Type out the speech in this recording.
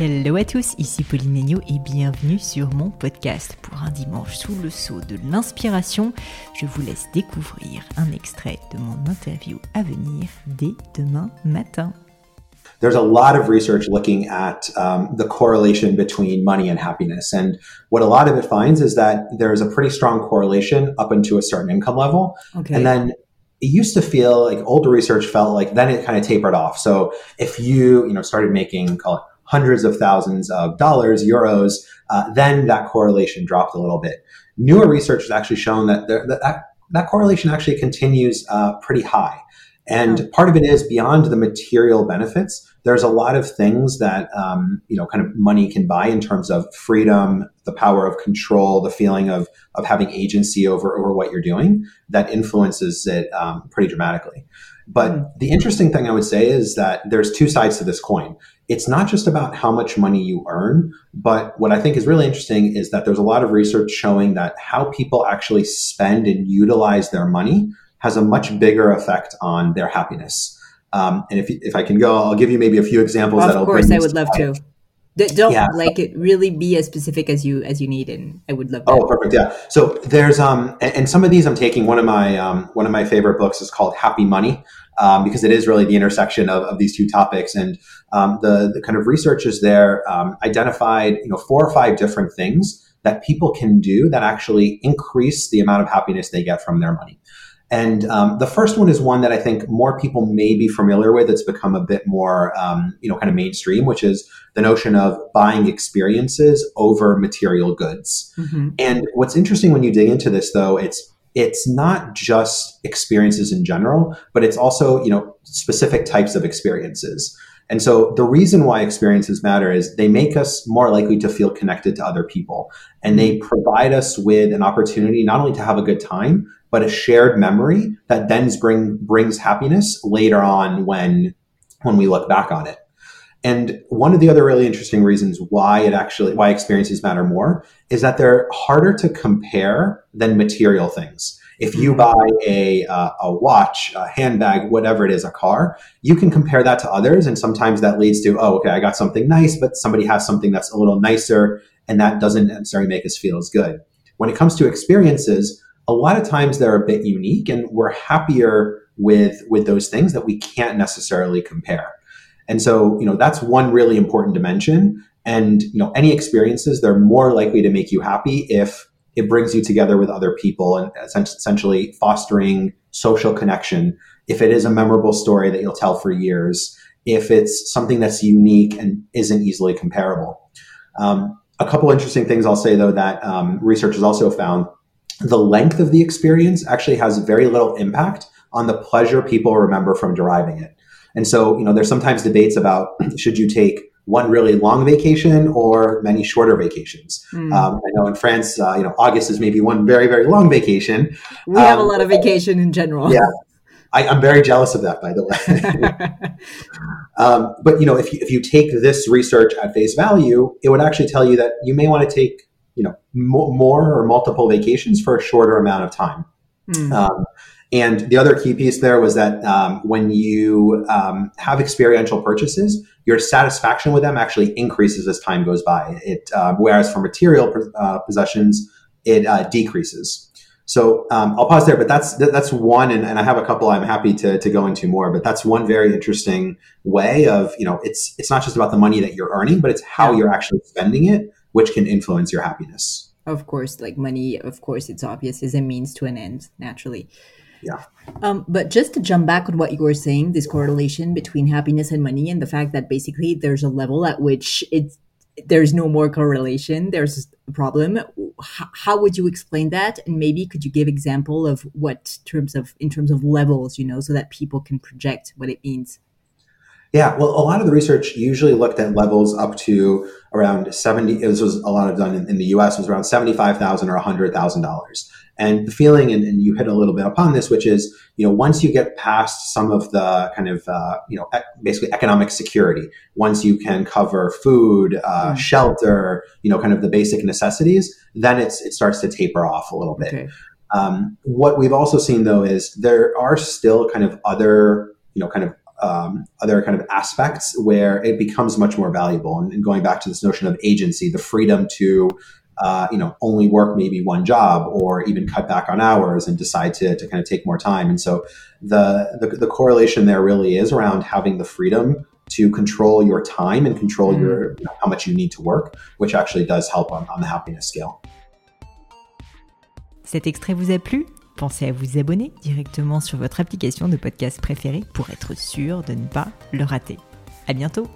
Hello à tous, ici Pauline Agneau et bienvenue sur mon podcast. Pour un dimanche sous le sceau de l'inspiration, je vous laisse découvrir un extrait de mon interview à venir dès demain matin. There's a lot of research looking at um, the correlation between money and happiness. And what a lot of it finds is that there's a pretty strong correlation up into a certain income level. Okay. And then it used to feel like older research felt like then it kind of tapered off. So if you, you know, started making, call it hundreds of thousands of dollars, euros, uh, then that correlation dropped a little bit. Newer research has actually shown that there, that, that correlation actually continues uh, pretty high. And part of it is beyond the material benefits. There's a lot of things that um, you know, kind of money can buy in terms of freedom, the power of control, the feeling of of having agency over over what you're doing that influences it um, pretty dramatically. But hmm. the interesting thing I would say is that there's two sides to this coin it's not just about how much money you earn, but what I think is really interesting is that there's a lot of research showing that how people actually spend and utilize their money has a much bigger effect on their happiness. Um, and if, if I can go, I'll give you maybe a few examples. Of course, I would love to. Don't yeah. like it really be as specific as you as you need, and I would love. That. Oh, perfect. Yeah. So there's um, and, and some of these I'm taking. One of my um, one of my favorite books is called Happy Money um, because it is really the intersection of, of these two topics. And um, the, the kind of researchers there um, identified, you know, four or five different things that people can do that actually increase the amount of happiness they get from their money. And um, the first one is one that I think more people may be familiar with. It's become a bit more, um, you know, kind of mainstream, which is the notion of buying experiences over material goods. Mm-hmm. And what's interesting when you dig into this, though, it's it's not just experiences in general, but it's also, you know, specific types of experiences. And so the reason why experiences matter is they make us more likely to feel connected to other people. And they provide us with an opportunity not only to have a good time, but a shared memory that then bring, brings happiness later on when, when we look back on it. And one of the other really interesting reasons why it actually why experiences matter more is that they're harder to compare than material things. If you mm-hmm. buy a uh, a watch, a handbag, whatever it is, a car, you can compare that to others, and sometimes that leads to oh, okay, I got something nice, but somebody has something that's a little nicer, and that doesn't necessarily make us feel as good. When it comes to experiences, a lot of times they're a bit unique, and we're happier with with those things that we can't necessarily compare. And so, you know, that's one really important dimension. And, you know, any experiences, they're more likely to make you happy if it brings you together with other people and essentially fostering social connection. If it is a memorable story that you'll tell for years, if it's something that's unique and isn't easily comparable. Um, a couple interesting things I'll say though that um, research has also found the length of the experience actually has very little impact on the pleasure people remember from deriving it. And so, you know, there's sometimes debates about should you take one really long vacation or many shorter vacations. Mm. Um, I know in France, uh, you know, August is maybe one very, very long vacation. We um, have a um, lot of vacation in general. Yeah. I, am very jealous of that, by the way. um, but you know, if you, if you take this research at face value, it would actually tell you that you may want to take you know more or multiple vacations for a shorter amount of time. Mm. And the other key piece there was that um, when you um, have experiential purchases, your satisfaction with them actually increases as time goes by. It uh, whereas for material uh, possessions, it uh, decreases. So um, I'll pause there, but that's that's one, and, and, I have a couple I'm happy to, to go into more. But that's one very interesting way of you know it's it's not just about the money that you're earning, but it's how you're actually spending it, which can influence your happiness. Of course, like money, of course, it's obvious is a means to an end naturally. Yeah. Um, but just to jump back on what you were saying, this correlation between happiness and money, and the fact that basically there's a level at which it's there's no more correlation. There's a problem. How, how would you explain that? And maybe could you give example of what terms of in terms of levels, you know, so that people can project what it means. Yeah, well, a lot of the research usually looked at levels up to around 70. This was a lot of done in, in the US, was around 75,000 or $100,000. And the feeling, and, and, you hit a little bit upon this, which is, you know, once you get past some of the kind of, uh, you know, basically economic security, once you can cover food, uh, mm. shelter, you know, kind of the basic necessities, then it's, it starts to taper off a little bit. Okay. Um, what we've also seen though is there are still kind of other, you know, kind of um, other kind of aspects where it becomes much more valuable. And, and, going back to this notion of agency, the freedom to uh, you know only work maybe one job or even cut back on hours and decide to, to kind of take more time. And so the, the, the correlation there really is around having the freedom to control your time and control mm. your you know, how much you need to work, which actually does help on, on the happiness scale. Cet extrait vous a plu Pensez à vous abonner directement sur votre application de podcast préférée pour être sûr de ne pas le rater. À bientôt